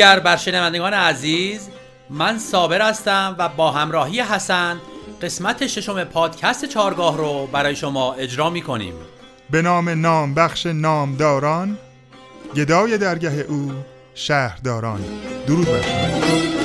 دیگر بر شنوندگان عزیز من صابر هستم و با همراهی حسن قسمت ششم پادکست چارگاه رو برای شما اجرا می کنیم به نام نام بخش نامداران گدای درگه او شهرداران. درود بر شما.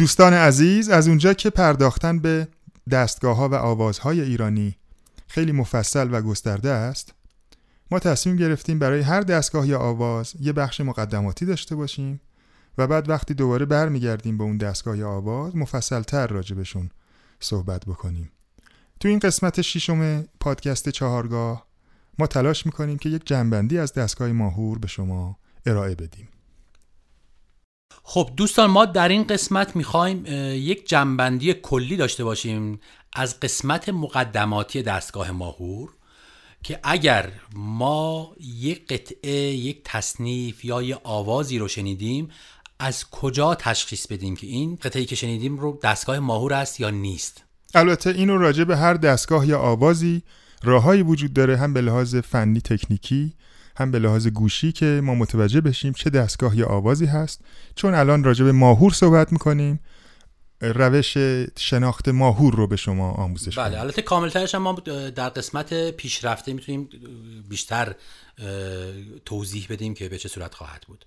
دوستان عزیز از اونجا که پرداختن به دستگاه ها و آوازهای ایرانی خیلی مفصل و گسترده است ما تصمیم گرفتیم برای هر دستگاه یا آواز یه بخش مقدماتی داشته باشیم و بعد وقتی دوباره برمیگردیم به اون دستگاه یا آواز تر راجبشون صحبت بکنیم. تو این قسمت ششم پادکست چهارگاه ما تلاش می‌کنیم که یک جنبندی از دستگاه ماهور به شما ارائه بدیم. خب دوستان ما در این قسمت می‌خوایم یک جنبندی کلی داشته باشیم از قسمت مقدماتی دستگاه ماهور که اگر ما یک قطعه یک تصنیف یا یه آوازی رو شنیدیم از کجا تشخیص بدیم که این قطعی که شنیدیم رو دستگاه ماهور است یا نیست؟ البته اینو راجع به هر دستگاه یا آوازی راههایی وجود داره هم به لحاظ فنی تکنیکی هم به لحاظ گوشی که ما متوجه بشیم چه دستگاه یا آوازی هست. چون الان راجع به ماهور صحبت می‌کنیم روش شناخت ماهور رو به شما آموزش بله البته کاملترش هم ما در قسمت پیشرفته می‌تونیم بیشتر توضیح بدیم که به چه صورت خواهد بود.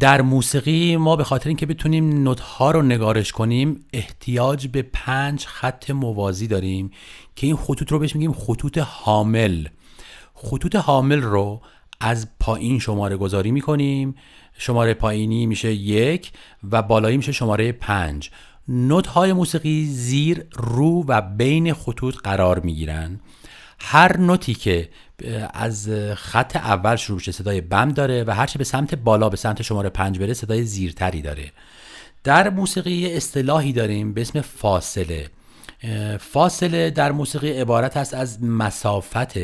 در موسیقی ما به خاطر اینکه بتونیم نوت ها رو نگارش کنیم احتیاج به پنج خط موازی داریم که این خطوط رو بهش میگیم خطوط حامل. خطوط حامل رو از پایین شماره گذاری می‌کنیم. شماره پایینی میشه یک و بالایی میشه شماره پنج. نوت های موسیقی زیر رو و بین خطوط قرار می‌گیرن. هر نوتی که از خط اول شروع شه صدای بم داره و هرچه به سمت بالا به سمت شماره پنج بره صدای زیرتری داره. در موسیقی اصطلاحی داریم به اسم فاصله. فاصله در موسیقی عبارت است از مسافت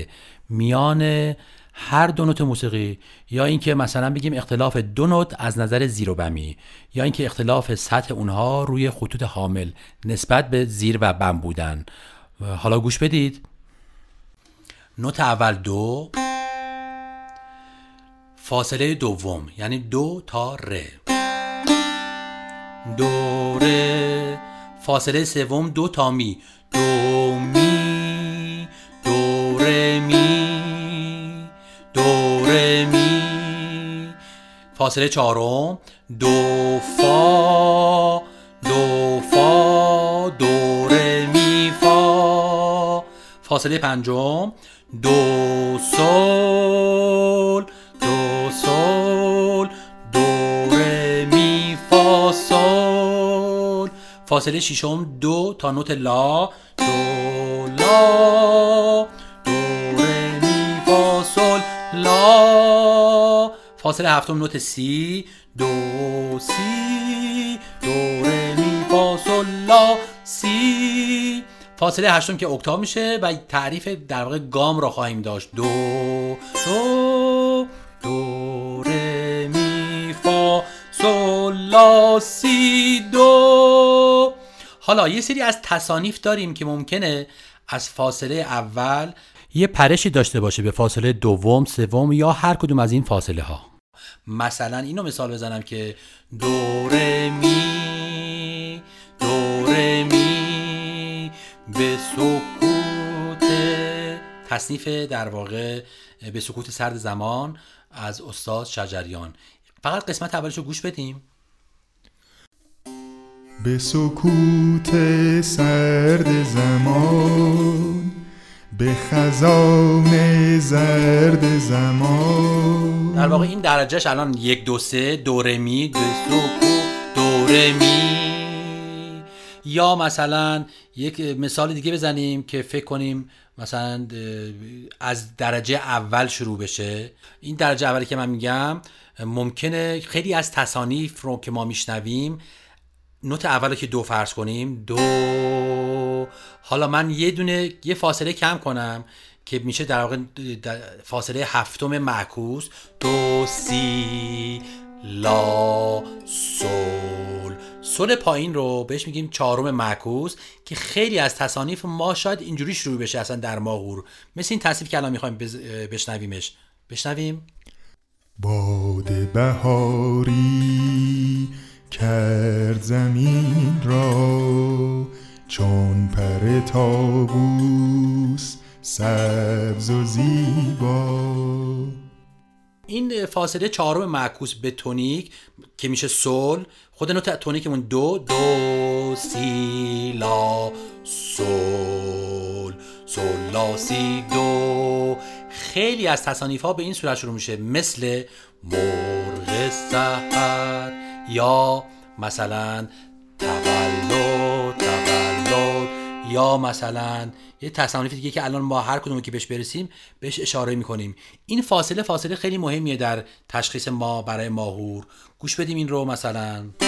میان هر دو نوت موسیقی یا اینکه مثلا بگیم اختلاف دو نوت از نظر زیر و بمی یا اینکه اختلاف سطح اونها روی خطوط حامل نسبت به زیر و بم بودن. حالا گوش بدید. نوت اول دو فاصله دوم یعنی دو تا ر دو ر فاصله سوم دو تا می. دو می. فاصله چهارم. دو فا دو فا دو ر می فا. فاصله پنجم. دو سول دو سول دو ر می فا سول. فاصله ششم. دو تا نوت لا دو لا دو ر می فا سول. لا. فاصله هفتم نوت سی. دو سی. دو ر می فا سول لا سی. فاصله هشتم که اکتاو میشه و تعریف در واقع گام رو خواهیم داشت. دو دو دو ر می فا سول لا سی. دو. حالا یه سری از تصانیف داریم که ممکنه از فاصله اول یه پرشی داشته باشه به فاصله دوم سوم یا هر کدوم از این فاصله ها مثلا اینو مثال بزنم که دو ر می دو ر می به سکوت تصنیف در واقع به سکوت سرد زمان از استاد شجریان. فقط قسمت اولش گوش بدیم. به سکوت سرد زمان به خزان زرد زمان. در واقع این درجهش الان یک دو سه دو رمی دو دوره می. یا مثلا یک مثال دیگه بزنیم که فکر کنیم مثلا از درجه اول شروع بشه. این درجه اولی که من میگم ممکنه خیلی از تصانیف رو که ما میشنویم نوت اول که دو فرض کنیم دو. حالا من یه دونه یه فاصله کم کنم که میشه در واقع فاصله هفتم معکوس. دو سی لا سول. سول پایین رو بهش میگیم چهارم معکوس که خیلی از تصانیف ما شاید اینجوری شروع بشه اصلا در ماهور. مثل این تصنیف که الان می‌خوایم بشنویمش. بشنویم. باد بهاری کرد زمین را چون پر تابوس سبز و زیبا. این فاصله چهارم معکوس به تونیک که میشه سول خود نوت تونیکمون دو دو سی لا سول سول لا سی دو. خیلی از تصانیف ها به این صورت شروع میشه مثل مرغ سحر. یا مثلا تولد تولد یا مثلا یه تصانیف دیگه که الان ما هر کدوم که بهش برسیم بهش اشاره می‌کنیم. این فاصله فاصله خیلی مهمیه در تشخیص ما برای ماهور. گوش بدیم این رو مثلا.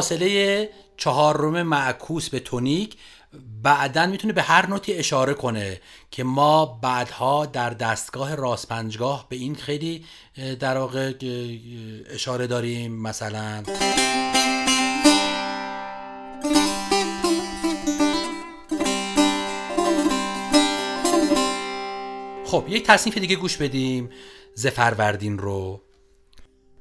فاصله چهارم معکوس به تونیک بعدا می‌تونه به هر نوتی اشاره کنه که ما بعدها در دستگاه راست پنجگاه به این خیلی در واقع اشاره داریم. مثلا خب یک تصنیف دیگه گوش بدیم. زفروردین رو.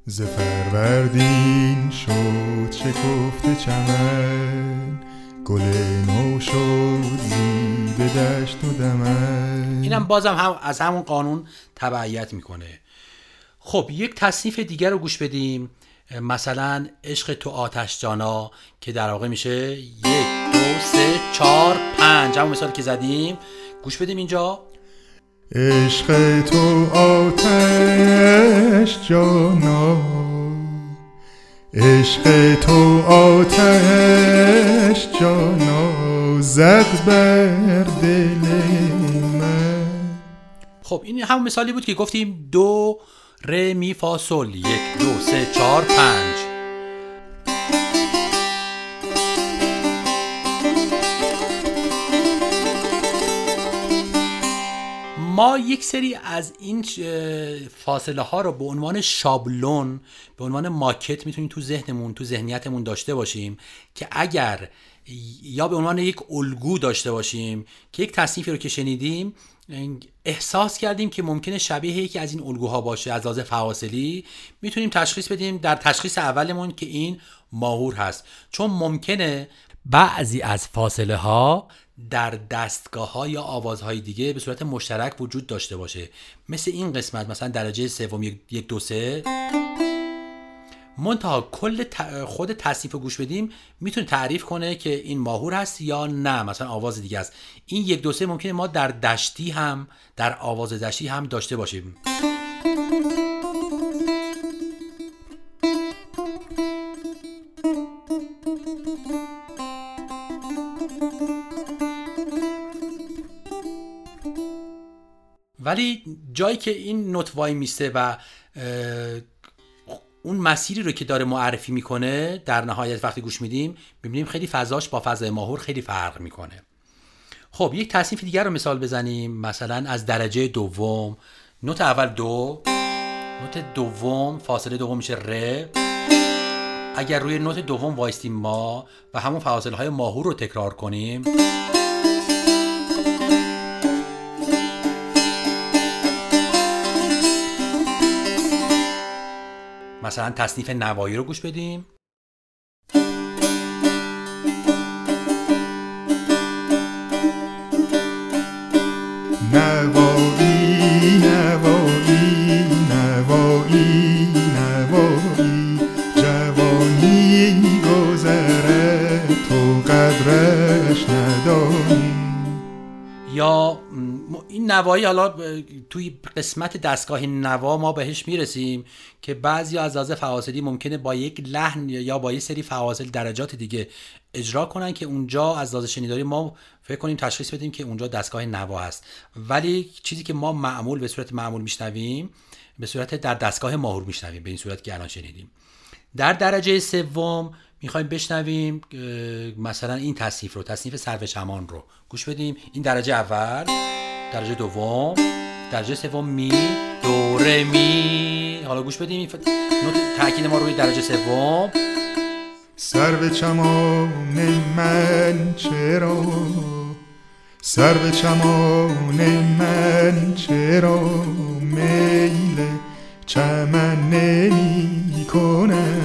زفروردین شد شکفت چمن. گل نو شد زیب دشت و دمن. اینم بازم هم از همون قانون تبعیت می‌کنه. خب یک تصنیف دیگر رو گوش بدیم. مثلا عشق تو آتش جانا که در واقع میشه یک دو سه چهار پنج. همون مثال که زدیم. گوش بدیم اینجا. عشق تو آتش جانا. عشق تو آتش جانا. زد بر دل من. خب این همون مثالی بود که گفتیم دو ر می فا سل یک دو سه چهار پنج. ما یک سری از این فاصله ها رو به عنوان شابلون به عنوان ماکت می‌تونیم تو ذهنمون تو ذهنیتمون داشته باشیم که اگر یا به عنوان یک الگو داشته باشیم که یک تصنیفی رو که شنیدیم احساس کردیم که ممکنه شبیه یکی از این الگوها باشه از لحاظ فواصلی می‌تونیم تشخیص بدیم در تشخیص اولمون که این ماهور هست. چون ممکنه بعضی از فاصله ها در دستگاه ها یا آوازهای دیگه به صورت مشترک وجود داشته باشه. مثل این قسمت مثلا درجه سوم یک دو سه. منتها کل خود تصنیف گوش بدیم می‌تونه تعریف کنه که این ماهور هست یا نه. مثلا آواز دیگه است. این یک دو سه ممکنه ما در دشتی هم در آواز دشتی هم داشته باشیم. ولی جایی که این نوت وای میسته و اون مسیری رو که داره معرفی می‌کنه در نهایت وقتی گوش میدیم می‌بینیم خیلی فضاش با فضای ماهور خیلی فرق می‌کنه. خب یک تصنیف دیگر رو مثال بزنیم مثلا از درجه دوم. نوت اول دو. نوت دوم فاصله دوم میشه ر. اگر روی نوت دوم وایستیم ما و همون فاصله های ماهور رو تکرار کنیم مثلا تصنیف نوایی رو گوش بدیم؟ نوایی این نوایی حالا توی قسمت دستگاه نوا ما بهش می‌رسیم که بعضی از لحاظ فواصلی ممکنه با یک لحن یا با یک سری فواصل درجات دیگه اجرا کنن که اونجا از لحاظ شنیداری ما فکر کنیم تشخیص بدیم که اونجا دستگاه نوا هست. ولی چیزی که ما معمول به صورت معمول میشنویم به صورت در دستگاه ماهور میشنویم به این صورت که الان شنیدیم. در درجه سوم می‌خوایم بشنویم مثلا این تصنیف رو تصنیف سرو چمان رو. گوش بدیم. این درجه اول. درجه دوم درجه سوم می دو می. حالا گوش بدیم این نوت تاکید ما روی درجه سوم. سرو چمان من چرا؟ سرو چمان من چرا میل چمن نمی کنه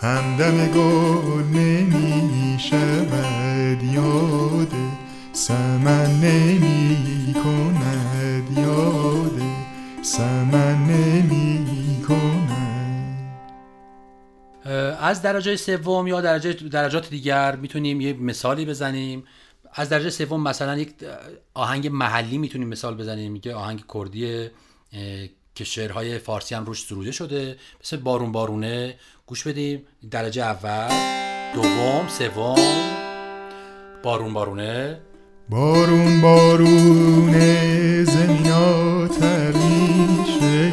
همدم گل نمی شود یاد سمن نمی کند یاد سمن نمی کند از درجه سوم یا درجه درجات دیگر می‌تونیم یه مثالی بزنیم. از درجه سوم مثلا یک آهنگ محلی می‌تونیم مثال بزنیم. میگه آهنگ کردی که شعرهای فارسی هم روش سروده شده. مثل بارون بارونه. گوش بدیم. درجه اول دوم سوم بارون بارونه. بارون بارونه زمین میشه.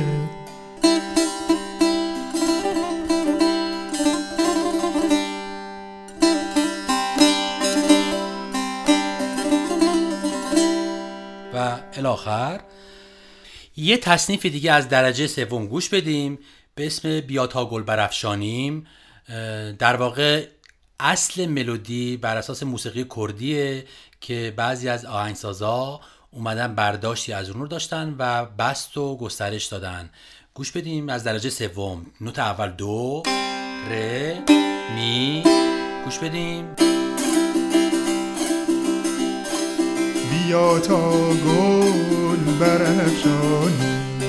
و الاخر یه تصنیف دیگه از درجه سوم گوش بدیم. به اسم بیاتا گل برافشانیم. در واقع اصل ملودی بر اساس موسیقی کردیه که بعضی از آهنگسازا اومدن برداشتی از اون رو داشتن و بست و گسترش دادن. گوش بدیم از درجه سوم. نوت اول دو ر می گوش بدیم. بیا تا گل برافشانیم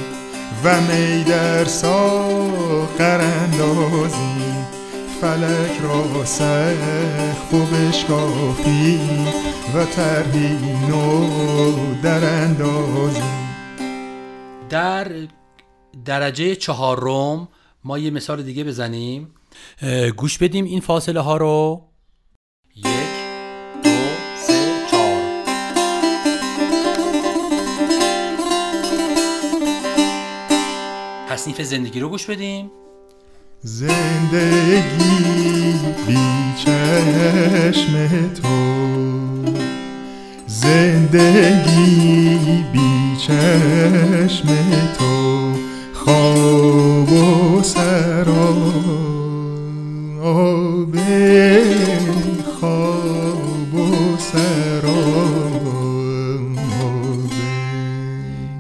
و می در ساقر اندازی. فلک را سخف و بشکافی و ترهی نو در اندازی. در درجه چهارم ما یه مثال دیگه بزنیم. گوش بدیم این فاصله ها رو. تصنیف زندگی رو گوش بدیم. زندگی بی چشم تو. زندگی بی چشم تو. خواب و سرا خواب و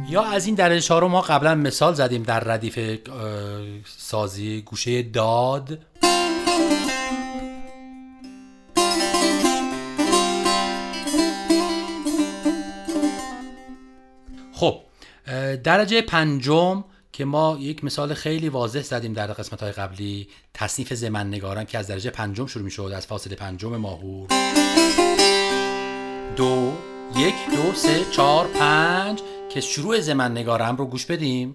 یا از این درجه چهارم ما قبلا مثال زدیم در ردیف سازی گوشه داد. خب درجه پنجم که ما یک مثال خیلی واضح زدیم در قسمت های قبلی تصنیف زمن نگارم که از درجه پنجم شروع می شود از فاصله پنجم ماهور. دو یک دو سه چهار پنج که شروع زمن نگارم رو گوش بدیم.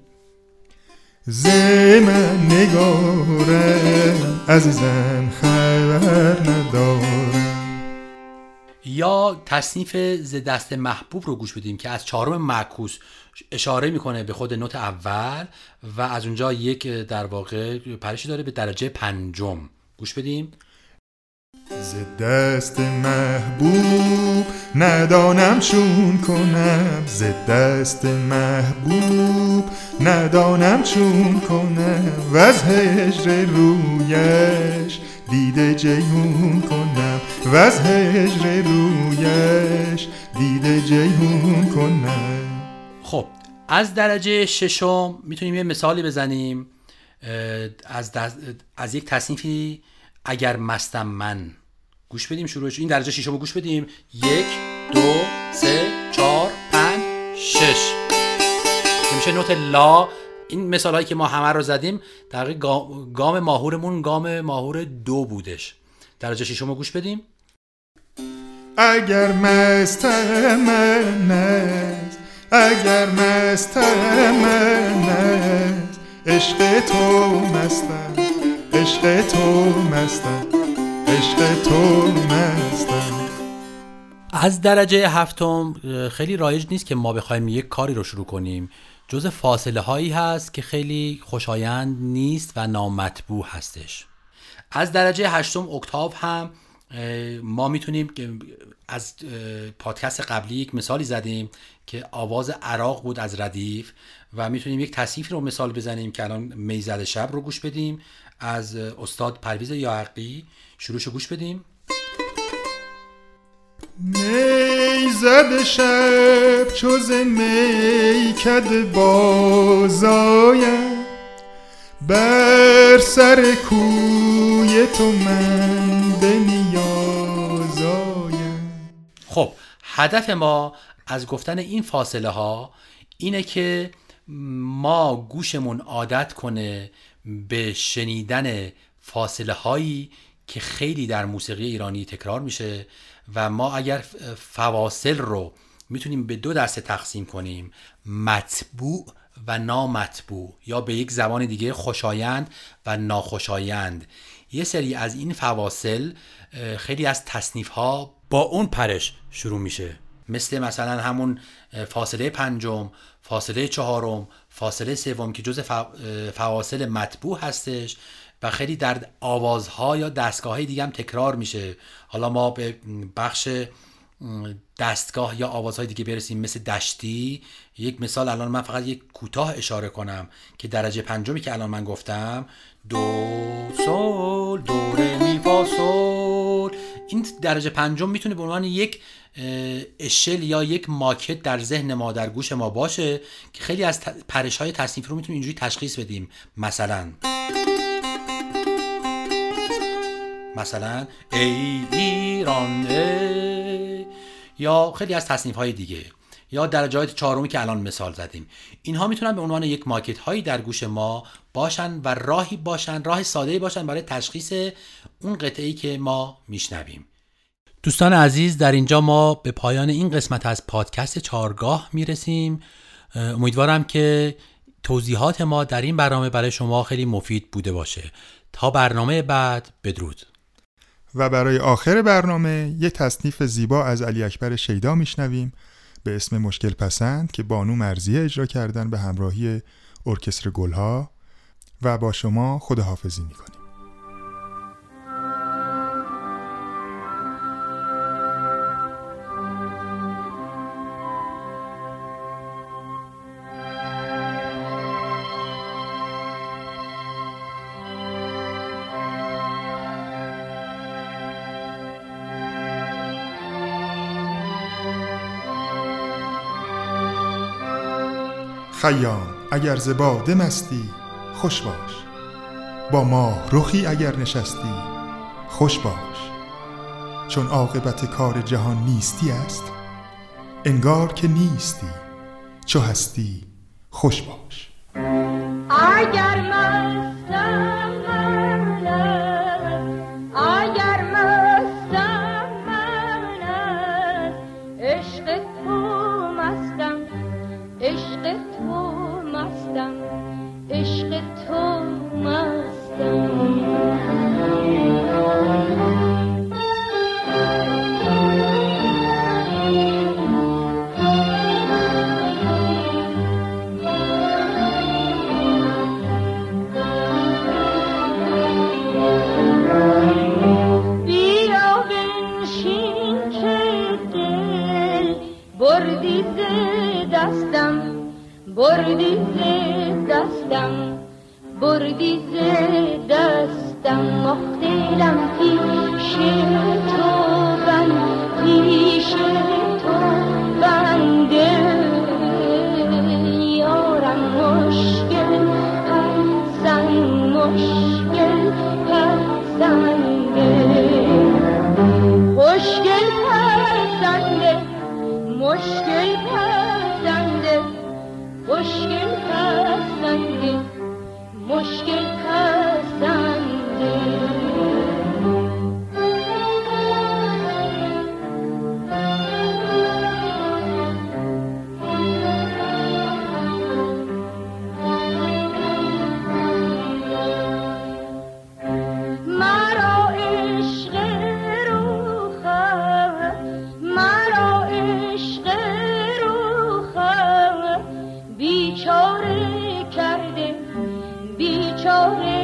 زمن نگارم عزیزم خبر ندارم یا تصنیف ز دست محبوب رو گوش بدیم که از چهارم معکوس اشاره می‌کنه به خود نوت اول و از اونجا یک در واقع پرشی داره به درجه پنجم. گوش بدیم. ز دست محبوب ندانم چون کنم. ز دست محبوب ندانم چون کنم. و از هجر رویش دیده جیهون کنم. و از هجر رویش دیده جیهون کنم. خب از درجه ششم می‌تونیم یه مثالی بزنیم. از, از یک تصنیفی اگر مستم من. گوش بدیم شروعش. این درجه شیشم رو گوش بدیم. یک دو سه چهار پنج شش. که میشه نوت لا. این مثال هایی که ما همه رو زدیم در گام ماهورمون گام ماهور دو بودش. درجه شیشم رو گوش بدیم. اگر مست من است اگر مست من است عشق تو مستم عشق تو مستم. عشق تو مستم. از درجه هفتم خیلی رایج نیست که ما بخوایم یک کاری رو شروع کنیم. جز فاصله هایی هست که خیلی خوشایند نیست و نامطبوع هستش. از درجه هشتم اکتاف هم ما می‌تونیم از پادکست قبلی یک مثالی زدیم که آواز عراق بود از ردیف و می‌تونیم یک تصیف رو مثال بزنیم که الان می‌زد شب رو گوش بدیم. از استاد پرویز یاقی شروعش گوش بدیم. می‌زد شب چوز میکد بازایم بر سر کوی تو من به خب هدف ما از گفتن این فاصله ها اینه که ما گوشمون عادت کنه به شنیدن فاصله هایی که خیلی در موسیقی ایرانی تکرار میشه و ما اگر فواصل رو می‌تونیم به دو دسته تقسیم کنیم مطبوع و نامطبوع یا به یک زبان دیگه خوشایند و ناخوشایند. یه سری از این فواصل خیلی از تصنیف ها با اون پرش شروع میشه. مثل مثلا همون فاصله پنجم فاصله چهارم فاصله سوم که جز فواصل مطبوع هستش و خیلی در آوازها یا دستگاه های دیگه هم تکرار میشه. حالا ما به بخش دستگاه یا آوازهای دیگه برسیم مثل دشتی. یک مثال الان من فقط یک کوتاه اشاره کنم که درجه پنجمی که الان من گفتم. دو سول دو می فا سول این درجه پنجم می‌تونه به عنوان یک اشل یا یک ماکت در ذهن ما در گوش ما باشه که خیلی از پرش های تصنیف رو می‌تونیم اینجوری تشخیص بدیم. مثلا. مثلا ای ایران ای یا خیلی از تصنیف های دیگه. یا درجات چهارمی که الان مثال زدیم. اینها می‌تونن به عنوان یک ماکت هایی در گوش ما باشن و راهی باشن راه ساده باشن برای تشخیص اون قطعه ای که ما میشنویم. دوستان عزیز در اینجا ما به پایان این قسمت از پادکست چارگاه می‌رسیم. امیدوارم که توضیحات ما در این برنامه برای شما خیلی مفید بوده باشه. تا برنامه بعد بدرود. و برای آخر برنامه یک تصنیف زیبا از علی اکبر شیدا میشنویم. به اسم مشکل پسند که بانو مرزیه اجرا کردن به همراهی ارکستر گلها و با شما خداحافظی می‌کنیم. خیام اگر زباده مستی خوش باش. با ما رخی اگر نشستی خوش باش. چون عاقبت کار جهان نیستی است انگار که نیستی چو هستی خوش باش. اگر پسنده خوشگل پسنده مشکل shoulder.